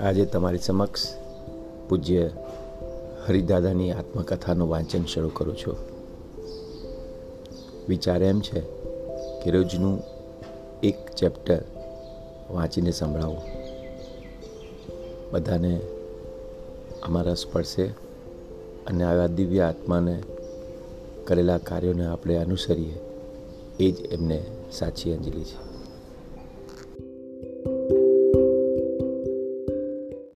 આજે તમારી સમક્ષ પૂજ્ય હરિદાદાની આત્મકથાનું વાંચન શરૂ કરું છું. વિચાર એમ છે કે રોજનું એક ચેપ્ટર વાંચીને સંભળાવું. બધાને અમારા સ્પર્શે અને આવા દિવ્ય આત્માને કરેલા કાર્યોને આપણે અનુસરીએ, એ જ એમને સાચી અંજલિ છે.